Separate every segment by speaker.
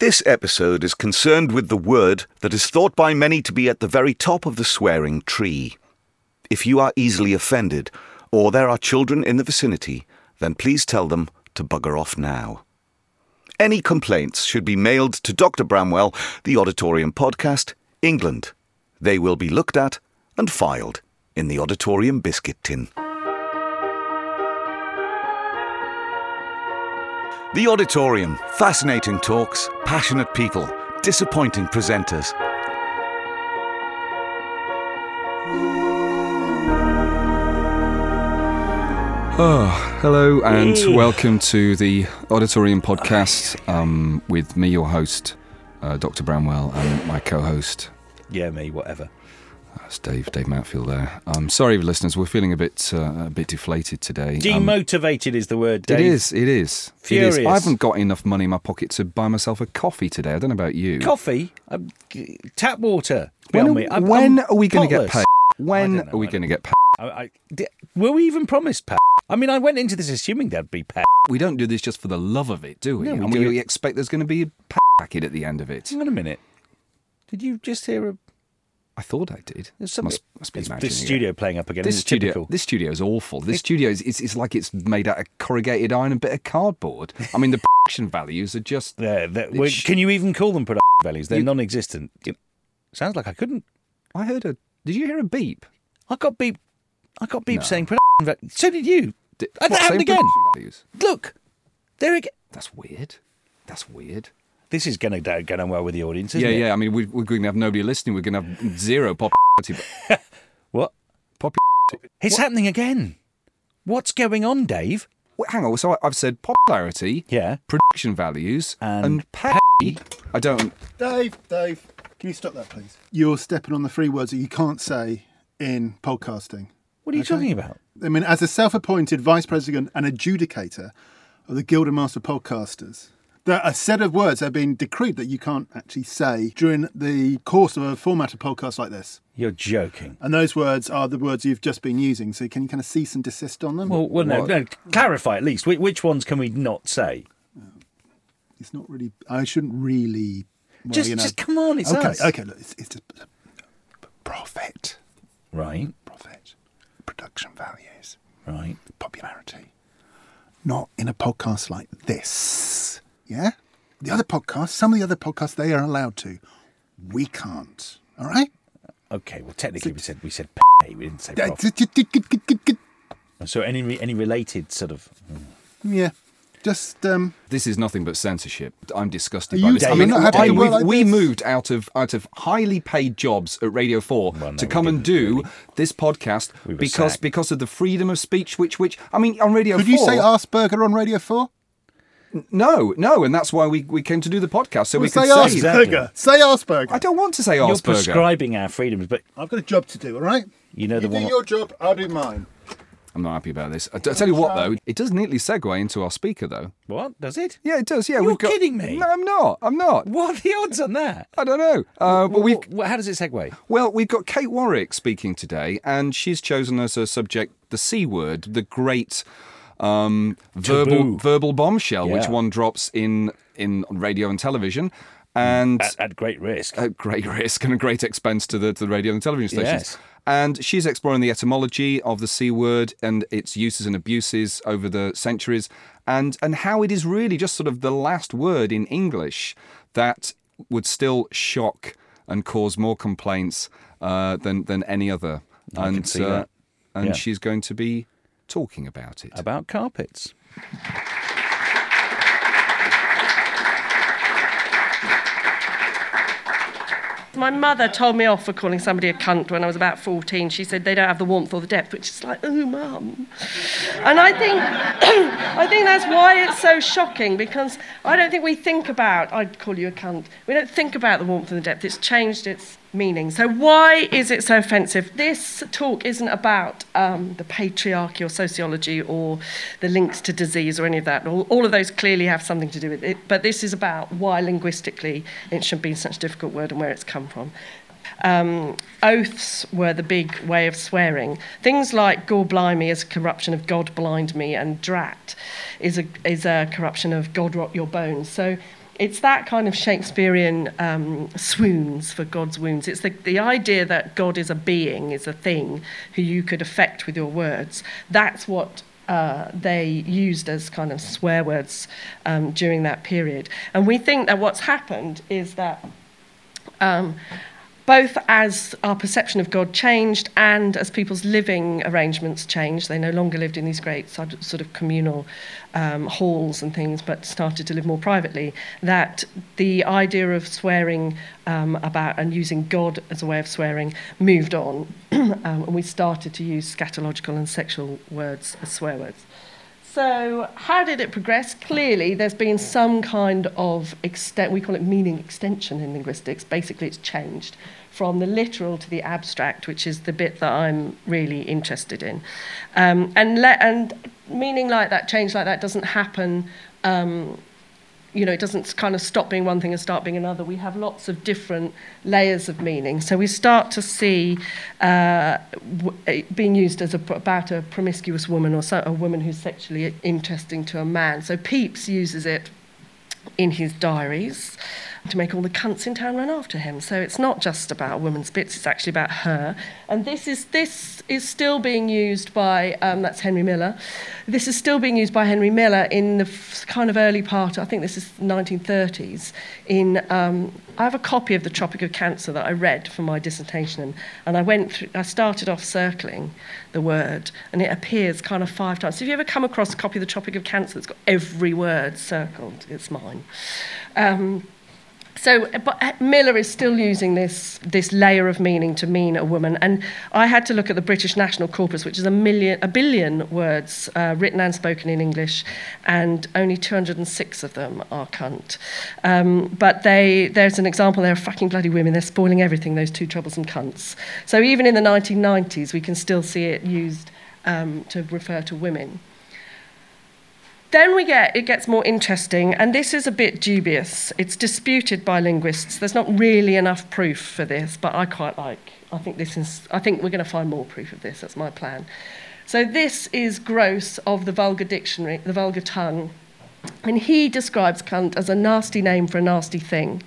Speaker 1: This episode is concerned with the word that is thought by many to be at the very top of the swearing tree. If you are easily offended, or there are children in the vicinity, then please tell them to bugger off now. Any complaints should be mailed to Dr. Bramwell, the Odditorium Podcast, England. They will be looked at and filed in the Odditorium biscuit tin. The Odditorium. Fascinating talks, passionate people, disappointing presenters.
Speaker 2: Oh, hello and
Speaker 3: Hey.
Speaker 2: welcome to the Odditorium Podcast um, with me, your host, uh, Dr. Bramwell, and my co-host,
Speaker 3: Yeah, me, whatever.
Speaker 2: That's Dave, Dave Matfield. There. Um, sorry, listeners, we're feeling a bit, uh, a bit deflated today. Um,
Speaker 3: Demotivated is the word. Dave.
Speaker 2: it is, it is.
Speaker 3: Furious.
Speaker 2: I haven't got enough money in my pocket to buy myself a coffee today. I don't know about you.
Speaker 3: Coffee, um, tap water.
Speaker 2: When, are,
Speaker 3: me. I'm-
Speaker 2: when
Speaker 3: I'm
Speaker 2: are we going to get paid? When are we going to get paid?
Speaker 3: I, I, were we even promised pay? I mean, I went into this assuming there'd be pay.
Speaker 2: We don't do this just for the love of it, do we?
Speaker 3: No, we
Speaker 2: and we
Speaker 3: it-
Speaker 2: expect there's going to be a packet at the end of it.
Speaker 3: Hang on a minute. Did you just hear a?
Speaker 2: I thought I did. Must, must be
Speaker 3: this
Speaker 2: it.
Speaker 3: studio playing up again.
Speaker 2: This
Speaker 3: This
Speaker 2: studio,
Speaker 3: typical.
Speaker 2: this studio is awful. This studio is it's, it's like it's made out of corrugated iron and a bit of cardboard. I mean, the production values are just.
Speaker 3: There, there-
Speaker 2: It
Speaker 3: well,
Speaker 2: sh-
Speaker 3: can you even call them production values? They're
Speaker 2: You-
Speaker 3: non-existent. You- Sounds like I couldn't.
Speaker 2: I heard a. Did you hear a beep?
Speaker 3: I got beep. I got beep
Speaker 2: No.
Speaker 3: saying production value. So did you.
Speaker 2: Did,
Speaker 3: That
Speaker 2: what,
Speaker 3: happened again.
Speaker 2: Values?
Speaker 3: Look, there again.
Speaker 2: That's weird. That's weird.
Speaker 3: This is going to go down well with the audience, isn't
Speaker 2: yeah,
Speaker 3: it?
Speaker 2: yeah. I mean, we, we're going to have nobody listening. We're going to have zero popularity.
Speaker 3: What?
Speaker 2: Popularity.
Speaker 3: It's happening again. What's going on, Dave?
Speaker 2: Wait, hang on. So I, I've said popularity,
Speaker 3: Yeah.
Speaker 2: production values,
Speaker 3: And
Speaker 2: and, pay. I don't.
Speaker 4: Dave, Dave, can you stop that, please? You're stepping on the three words that you can't say in podcasting.
Speaker 3: What are you
Speaker 4: Okay.
Speaker 3: talking about?
Speaker 4: I mean, as a self appointed vice president and adjudicator of the Guild of Master Podcasters, there are a set of words that have been decreed that you can't actually say during the course of a formatted podcast like this.
Speaker 3: You're joking.
Speaker 4: And those words are the words you've just been using. So can you kind of cease and desist on them?
Speaker 3: Well, well no, no, clarify at least. Which, which ones can we not say?
Speaker 4: Oh, it's not really, I shouldn't really. well,
Speaker 3: just,
Speaker 4: you know.
Speaker 3: just come on, it's
Speaker 4: okay,
Speaker 3: us.
Speaker 4: okay, look, it's, it's just profit,
Speaker 3: Right,
Speaker 4: profit, production values.
Speaker 3: right.
Speaker 4: popularity. Not in a podcast like this. Yeah? The other podcasts, some of the other podcasts, they are allowed to. We can't. All right?
Speaker 3: Okay. Well, technically, we said we said pay. We didn't say
Speaker 4: Uh, d- d- d-
Speaker 3: So any any related sort of.
Speaker 4: Yeah. Just, um,
Speaker 2: This is nothing but censorship. I'm disgusted by
Speaker 4: you-
Speaker 2: this. I mean,
Speaker 3: not happy
Speaker 2: I- we,
Speaker 4: like
Speaker 2: we moved out of out of highly paid jobs at Radio Four
Speaker 3: Well, no,
Speaker 2: to come and do
Speaker 3: really.
Speaker 2: this podcast
Speaker 3: We
Speaker 2: because
Speaker 3: sacked.
Speaker 2: because of the freedom of speech. Which which I mean, on Radio
Speaker 4: could
Speaker 2: 4.
Speaker 4: you say Asperger on Radio 4?
Speaker 2: No, no, and that's why we, we came to do the podcast so we
Speaker 4: say
Speaker 2: could say.
Speaker 3: Exactly.
Speaker 4: Say Arsberger.
Speaker 2: I don't want to say
Speaker 3: Asperger.
Speaker 2: You're
Speaker 3: prescribing our freedoms, but
Speaker 4: I've got a job to do, all right?
Speaker 3: you know
Speaker 4: You
Speaker 3: the
Speaker 4: do
Speaker 3: one.
Speaker 4: your job, I'll do mine.
Speaker 2: I'm not happy about this. I, I tell you what, though, it does neatly segue into our speaker, though.
Speaker 3: What does it?
Speaker 2: Yeah, it does. Yeah,
Speaker 3: You're
Speaker 2: got.
Speaker 3: kidding me.
Speaker 2: No, I'm not. I'm not.
Speaker 3: What are the odds on that?
Speaker 2: I don't know. Uh, but we've
Speaker 3: Wh- wh- how does it segue?
Speaker 2: Well, we've got Kate Warwick speaking today, and she's chosen as a subject the C word, the great um, verbal verbal bombshell, which one drops in in radio and television, and
Speaker 3: At, at great risk.
Speaker 2: at great risk and a great expense to the to the radio and television stations.
Speaker 3: Yes.
Speaker 2: And she's exploring the etymology of the C word and its uses and abuses over the centuries, and and how it is really just sort of the last word in English that would still shock and cause more complaints uh, than than any other.
Speaker 3: I can
Speaker 2: and
Speaker 3: see
Speaker 2: uh,
Speaker 3: that.
Speaker 2: and
Speaker 3: Yeah.
Speaker 2: she's going to be talking about it.
Speaker 3: About carpets.
Speaker 5: My mother told me off for calling somebody a cunt when I was about 14. She said they don't have the warmth or the depth, which is like, oh, mum. And I think, I think that's why it's so shocking because I don't think we think about, I'd call you a cunt. We don't think about the warmth and the depth. It's changed its meaning. So why is it so offensive? This talk isn't about um, the patriarchy or sociology or the links to disease or any of that. All, all of those clearly have something to do with it. But this is about why linguistically it should be such a difficult word and where it's come from. Um, oaths were the big way of swearing. Things like "gore blimey" is a corruption of "God blind me," and "drat" is a is a corruption of "God rot your bones." So it's that kind of Shakespearean um, swoons for God's wounds. It's the, the idea that God is a being, is a thing who you could affect with your words. That's what uh, they used as kind of swear words um, during that period. And we think that what's happened is that um, both as our perception of God changed and as people's living arrangements changed. They no longer lived in these great sort of communal um, halls and things, but started to live more privately. That the idea of swearing um, about and using God as a way of swearing moved on, um, and we started to use scatological and sexual words as swear words. So, how did it progress? Clearly, there's been some kind of extent, we call it meaning extension in linguistics. Basically, it's changed from the literal to the abstract, which is the bit that I'm really interested in. Um, and, le- and meaning like that, change like that, doesn't happen. Um, you know, it doesn't kind of stop being one thing and start being another. We have lots of different layers of meaning. So we start to see uh, w- being used as a, about a promiscuous woman or so, a woman who's sexually interesting to a man. So Pepys uses it in his diaries to make all the cunts in town run after him. So it's not just about women's bits, it's actually about her. And this is, this is still being used by, um, that's Henry Miller. This is still being used by Henry Miller in the f- kind of early part, I think this is 1930s. In, um, I have a copy of The Tropic of Cancer that I read for my dissertation. And I went through, I started off circling the word, and it appears kind of five times. So if you ever come across a copy of The Tropic of Cancer that's got every word circled, it's mine. Um, so, but uh, Miller is still using this, this layer of meaning to mean a woman. And I had to look at the British National Corpus, which is a, million, a billion words uh, written and spoken in English, and only 206 of them are cunt. Um, but they, there's an example, they're fucking bloody women, they're spoiling everything, those two troublesome cunts. So even in the 1990s, we can still see it used um, to refer to women. Then we get it gets more interesting, and this is a bit dubious. It's disputed by linguists. There's not really enough proof for this, but I quite like. I think this is. I think we're going to find more proof of this. That's my plan. So this is Grose of the Vulgar Dictionary, the Vulgar Tongue, and he describes cunt as a nasty name for a nasty thing.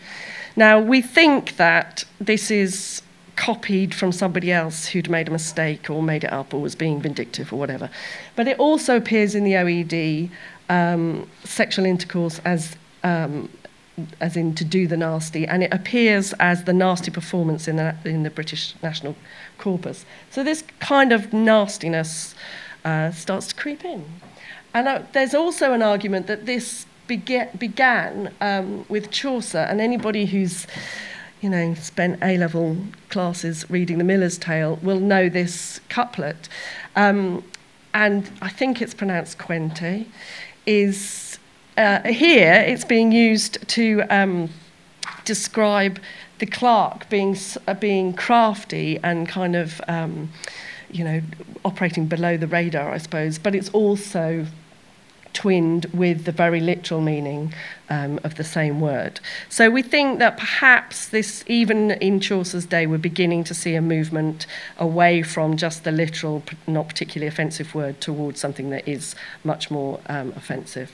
Speaker 5: Now we think that this is copied from somebody else who'd made a mistake or made it up or was being vindictive or whatever. But it also appears in the OED um, sexual intercourse as um, as in to do the nasty, and it appears as the nasty performance in the, in the British National Corpus. So this kind of nastiness uh, starts to creep in. And uh, there's also an argument that this bega- began um, with Chaucer, and anybody who's you know, spent A level classes reading the Miller's Tale will know this couplet. Um, and I think it's pronounced Quente is uh, here it's being used to um, describe the clerk being uh, being crafty and kind of um, you know operating below the radar, I suppose. But it's also twinned with the very literal meaning um, of the same word. So we think that perhaps this, even in Chaucer's day, we're beginning to see a movement away from just the literal, not particularly offensive word towards something that is much more um, offensive.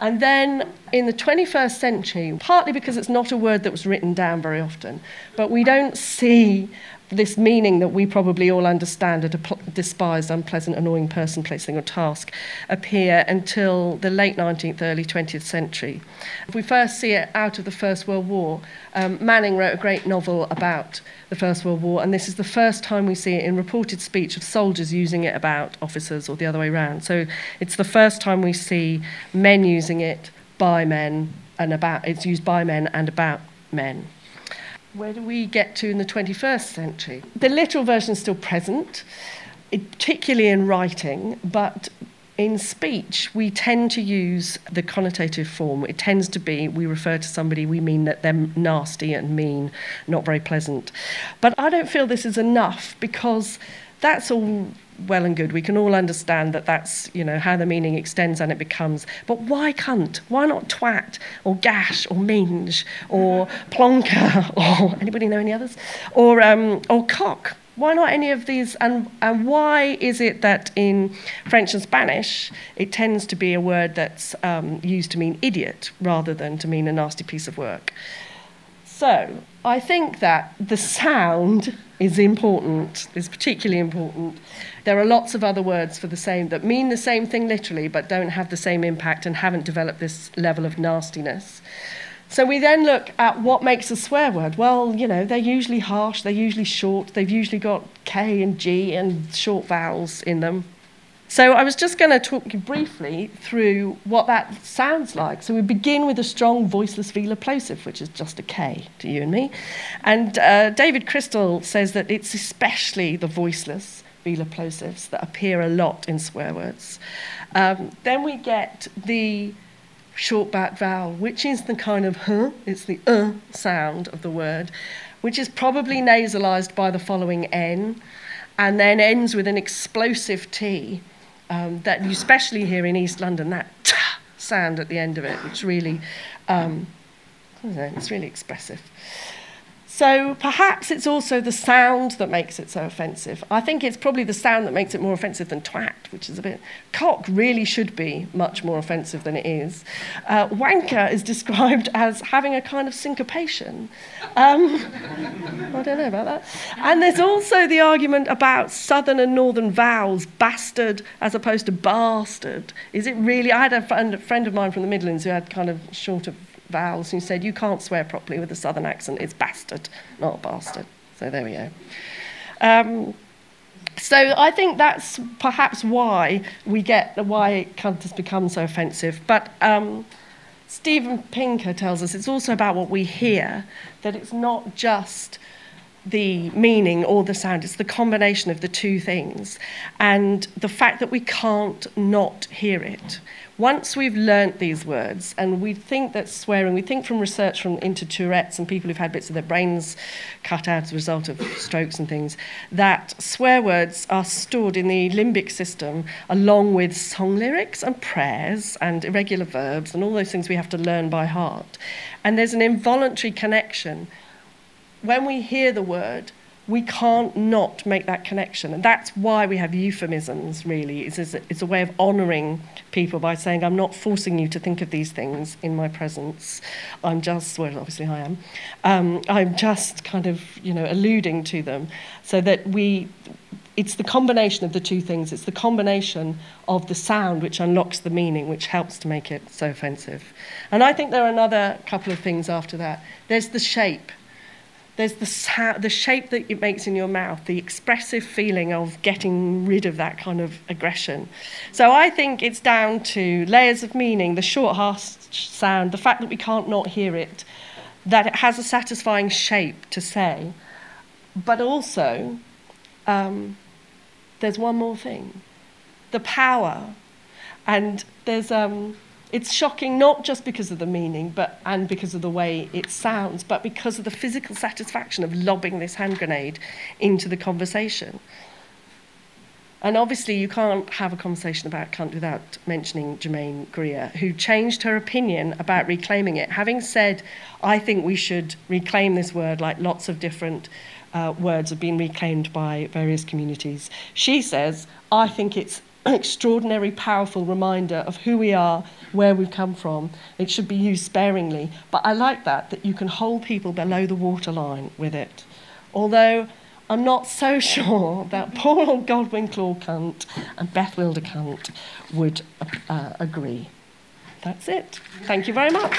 Speaker 5: And then in the 21st century, partly because it's not a word that was written down very often, but we don't see this meaning that we probably all understand a despised, unpleasant, annoying person, place, thing, or task appear until the late 19th, early 20th century. If we first see it out of the First World War, um, Manning wrote a great novel about the First World War, and this is the first time we see it in reported speech of soldiers using it about officers or the other way around. So it's the first time we see men using it by men and about, it's used by men and about men. Where do we get to in the 21st century? The literal version is still present, particularly in writing, but in speech, we tend to use the connotative form. It tends to be we refer to somebody, we mean that they're nasty and mean, not very pleasant. But I don't feel this is enough because that's all well and good. We can all understand that that's, you know, how the meaning extends and it becomes. But why cunt? Why not twat or gash or minge or plonker or anybody know any others? Or, um, or cock? Why not any of these? And, and why is it that in French and Spanish it tends to be a word that's um, used to mean idiot rather than to mean a nasty piece of work? So I think that the sound is important, is particularly important. There are lots of other words for the same that mean the same thing literally but don't have the same impact and haven't developed this level of nastiness. So we then look at what makes a swear word. Well, you know, they're usually harsh, they're usually short, they've usually got K and G and short vowels in them. So I was just going to talk you briefly through what that sounds like. So we begin with a strong voiceless velar plosive, which is just a K to you and me. And uh, David Crystal says that it's especially the voiceless velar plosives that appear a lot in swear words. Um, then we get the short back vowel, which is the kind of huh, it's the uh sound of the word, which is probably nasalized by the following N and then ends with an explosive T um, that you especially hear in East London, that sound at the end of it, which really, um, it's really expressive. So perhaps it's also the sound that makes it so offensive. I think it's probably the sound that makes it more offensive than twat, which is a bit. Cock really should be much more offensive than it is. Uh, wanker is described as having a kind of syncopation. Um, I don't know about that. And there's also the argument about southern and northern vowels, bastard as opposed to bastard. Is it really? I had a friend, a friend of mine from the Midlands who had kind of shorter vowels who said you can't swear properly with a southern accent. It's bastard, not bastard. So there we go. Um, so I think that's perhaps why we get why cunt has become so offensive. But um, Steven Pinker tells us it's also about what we hear. That it's not just the meaning or the sound. It's the combination of the two things. And the fact that we can't not hear it. Once we've learnt these words, and we think that swearing, we think from research from into Tourette's and people who've had bits of their brains cut out as a result of strokes and things, that swear words are stored in the limbic system along with song lyrics and prayers and irregular verbs and all those things we have to learn by heart. And there's an involuntary connection when we hear the word, we can't not make that connection. And that's why we have euphemisms, really. It's, it's a way of honouring people by saying, I'm not forcing you to think of these things in my presence. I'm just, well, obviously I am. Um, I'm just kind of, you know, alluding to them so that we, it's the combination of the two things. It's the combination of the sound which unlocks the meaning, which helps to make it so offensive. And I think there are another couple of things after that. There's the shape there's the, the shape that it makes in your mouth, the expressive feeling of getting rid of that kind of aggression. So I think it's down to layers of meaning, the short, harsh sound, the fact that we can't not hear it, that it has a satisfying shape to say, but also um, there's one more thing the power. And there's. Um, it's shocking not just because of the meaning but, and because of the way it sounds, but because of the physical satisfaction of lobbing this hand grenade into the conversation. And obviously, you can't have a conversation about cunt without mentioning Germaine Greer, who changed her opinion about reclaiming it, having said, I think we should reclaim this word like lots of different uh, words have been reclaimed by various communities. She says, I think it's extraordinary, powerful reminder of who we are, where we've come from. It should be used sparingly. But I like that, that you can hold people below the waterline with it. Although I'm not so sure that poor old Godwin Claw cunt and Beth Wilder cunt would uh, agree. That's it. Thank you very much.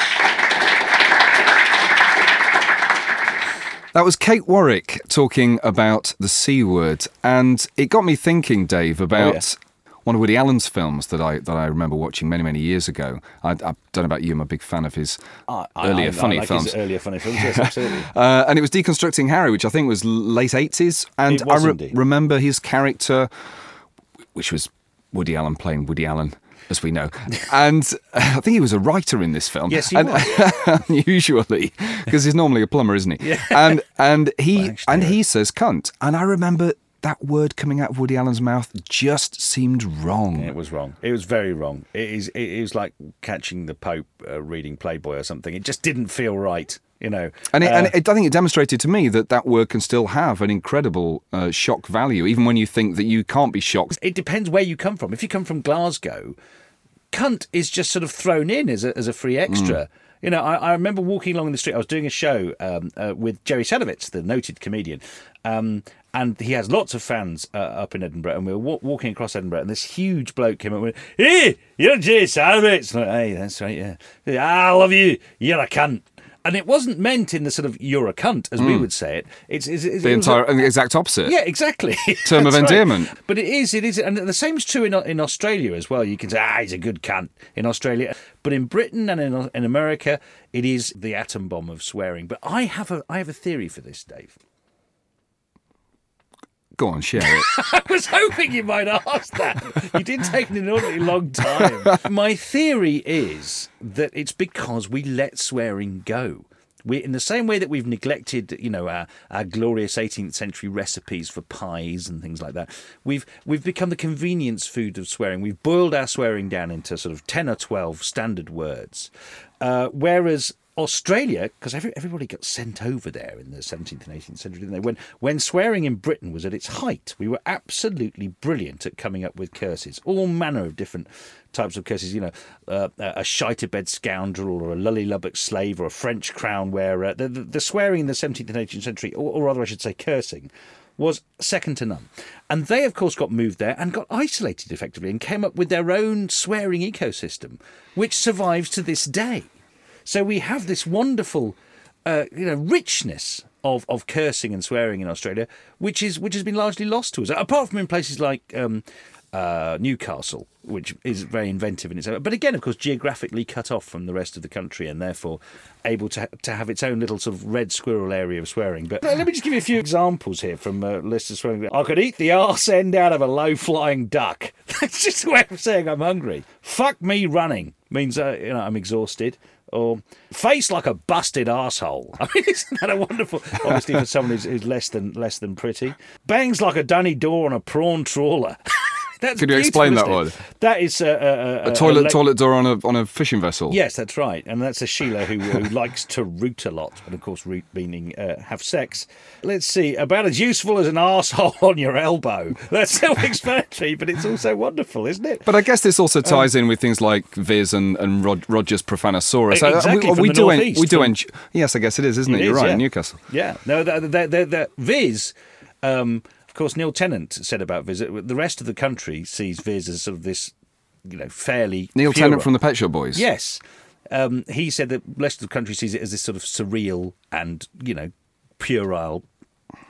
Speaker 2: That was Kate Warwick talking about the C word, and it got me thinking, Dave, about
Speaker 3: Oh, yeah
Speaker 2: one of Woody Allen's films that I that I remember watching many many years ago. I, I don't know about you, I'm a big fan of his
Speaker 3: I,
Speaker 2: earlier
Speaker 3: I,
Speaker 2: funny
Speaker 3: like
Speaker 2: films.
Speaker 3: Earlier funny films, yes, absolutely.
Speaker 2: uh, and it was deconstructing Harry, which I think was late eighties, and I re- remember his character, which was Woody Allen playing Woody Allen. As we know, and I think he was a writer in this film.
Speaker 3: Yes, he
Speaker 2: and,
Speaker 3: was.
Speaker 2: unusually, because he's normally a plumber, isn't he?
Speaker 3: Yeah.
Speaker 2: And and he
Speaker 3: Well, actually,
Speaker 2: and
Speaker 3: yeah.
Speaker 2: he says cunt, and I remember that word coming out of Woody Allen's mouth just seemed wrong.
Speaker 3: It was wrong. It was very wrong. It is. It is like catching the Pope uh, reading Playboy or something. It just didn't feel right. You know,
Speaker 2: And, it,
Speaker 3: Uh,
Speaker 2: and it, I think it demonstrated to me that that word can still have an incredible uh, shock value, even when you think that you can't be shocked.
Speaker 3: it depends where you come from. If you come from Glasgow, cunt is just sort of thrown in as a, as a free extra. You know, I, I remember walking along the street. I was doing a show um, uh, with Jerry Sadowitz, the noted comedian, um, and he has lots of fans uh, up in Edinburgh. And we were wa- walking across Edinburgh, and this huge bloke came up and went, "Hey, you're Jerry Sadowitz." And I went, hey, that's right, yeah. I love you. You're a cunt. And it wasn't meant in the sort of "you're a cunt" as we would say it. It's, it's, it's
Speaker 2: The
Speaker 3: it was a-
Speaker 2: entire, the exact opposite.
Speaker 3: yeah, exactly.
Speaker 2: Term of
Speaker 3: That's right.
Speaker 2: endearment.
Speaker 3: But it is, it is, and the same is true in in Australia as well. You can say, ah, he's a good cunt in Australia, but in Britain and in in America, it is the atom bomb of swearing. But I have a I have a theory for this, Dave.
Speaker 2: Go on, share it.
Speaker 3: I was hoping you might ask that. You did take an inordinately long time. My theory is that it's because we let swearing go. We, in the same way that we've neglected, you know, our, our glorious 18th century recipes for pies and things like that, we've we've become the convenience food of swearing. We've boiled our swearing down into sort of 10 or 12 standard words. Uh, whereas Australia, because every, everybody got sent over there in the 17th and 18th century, didn't they? When, when swearing in Britain was at its height, we were absolutely brilliant at coming up with curses, all manner of different types of curses. You know, uh, a shite-a-bed scoundrel, or a lully lubbock slave, or a French crown wearer. The, the, the swearing in the 17th and 18th century, or, or rather, I should say, cursing, was second to none. And they, of course, got moved there and got isolated effectively and came up with their own swearing ecosystem, which survives to this day. So we have this wonderful, uh, you know, richness of, of cursing and swearing in Australia, which is which has been largely lost to us. Apart from in places like um, uh, Newcastle, which is very inventive in itself, but again, of course, geographically cut off from the rest of the country and therefore able to to have its own little sort of red squirrel area of swearing. But let me just give you a few examples here from uh, list of swearing. I could eat the arse end out of a low flying duck. That's just a way of saying I'm hungry. Fuck me running means uh, you know I'm exhausted or face like a busted asshole. I mean, isn't that a wonderful? Obviously, for someone who's, who's less than less than pretty, bangs like a dunny door on a prawn trawler. That's
Speaker 2: Could you explain that word?
Speaker 3: That is uh, uh,
Speaker 2: A toilet
Speaker 3: le-
Speaker 2: toilet door on a on a fishing vessel.
Speaker 3: Yes, that's right, and that's a Sheila who, who likes to root a lot, and of course, root meaning uh, have sex. Let's see, about as useful as an arsehole on your elbow. That's self-explanatory, but it's also wonderful, isn't it?
Speaker 2: But I guess this also ties in with things like Viz and, and Rod, Rogers Profanosaurus.
Speaker 3: E- exactly,
Speaker 2: we, we do. En- we do. En- yes, I guess it is, isn't it?
Speaker 3: It
Speaker 2: You're
Speaker 3: is,
Speaker 2: right.
Speaker 3: yeah.
Speaker 2: in Newcastle.
Speaker 3: Yeah, no, the, the, the, the Viz. Um, course, Neil Tennant said about Viz. The rest of the country sees Viz as sort of this, you know, fairly
Speaker 2: Neil Tennant from the Pet Shop Boys.
Speaker 3: Yes. Um, he said that the rest of the country sees it as this sort of surreal and, you know, puerile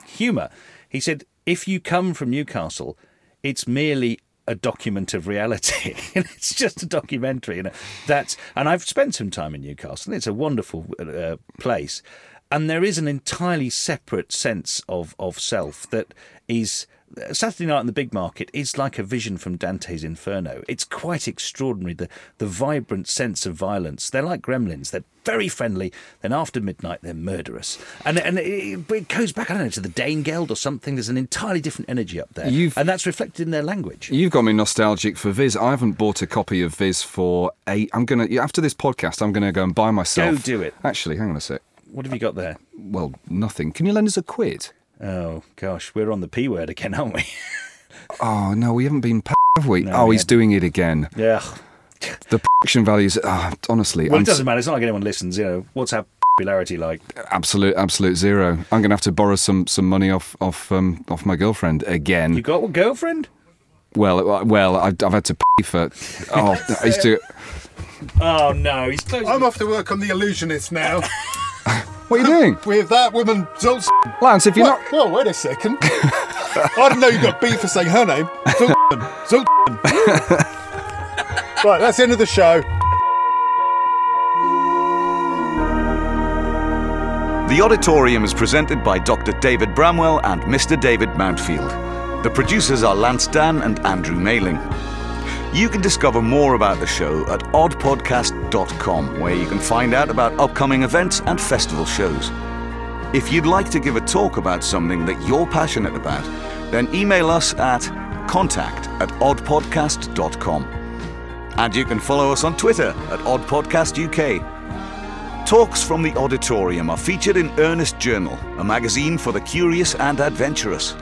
Speaker 3: humour. He said, if you come from Newcastle, it's merely a document of reality. it's just a documentary. You know, that's, and I've spent some time in Newcastle. It's a wonderful uh, place. And there is an entirely separate sense of, of self that is Saturday Night in the Big Market is like a vision from Dante's Inferno. It's quite extraordinary. The the vibrant sense of violence. They're like gremlins. They're very friendly. Then after midnight, they're murderous. And and it, it goes back, I don't know, to the Danegeld or something. There's an entirely different energy up there,
Speaker 2: You've-
Speaker 3: and that's reflected in their language.
Speaker 2: You've got me nostalgic for Viz. I haven't bought a copy of Viz for eight. I'm gonna after this podcast. I'm gonna go and buy myself.
Speaker 3: Go do it.
Speaker 2: Actually, hang on a sec.
Speaker 3: What have you got there?
Speaker 2: Well, nothing. Can you lend us a quid?
Speaker 3: Oh gosh, we're on the p word again, aren't we?
Speaker 2: Oh no, we haven't been. p- Have we?
Speaker 3: No,
Speaker 2: oh,
Speaker 3: we
Speaker 2: he's
Speaker 3: haven't.
Speaker 2: doing it again.
Speaker 3: yeah.
Speaker 2: The production values. ah, honestly,
Speaker 3: Well,
Speaker 2: I'm
Speaker 3: it doesn't matter. It's not like anyone listens. You know, what's our popularity like?
Speaker 2: absolute, absolute zero. I'm gonna have to borrow some some money off off um, off my girlfriend again.
Speaker 3: You got a girlfriend?
Speaker 2: Well, uh, well, I've, I've had to pay for. Oh, I used to.
Speaker 3: Oh no, he's closing.
Speaker 4: I'm off to work on The Illusionist now
Speaker 2: What are you doing,
Speaker 4: with that woman, Zoltz.
Speaker 2: Lance? If you're
Speaker 4: What?
Speaker 2: not,
Speaker 4: Well, wait a second. I didn't know you got beef for saying her name. Zoltz. Zoltz. right, that's the end of the show.
Speaker 1: The Odditorium is presented by Dr. David Bramwell and Mr. David Mounfield. The producers are Lance Dan and Andrew Mailing. You can discover more about the show at oddpodcast.com, where you can find out about upcoming events and festival shows. If you'd like to give a talk about something that you're passionate about, then email us at contact at oddpodcast.com. And you can follow us on Twitter at oddpodcastuk. Talks from the Odditorium are featured in Ernest Journal, a magazine for the curious and adventurous.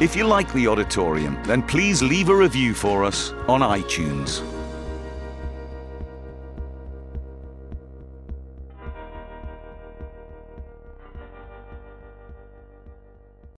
Speaker 1: If you like the Odditorium, then please leave a review for us on iTunes.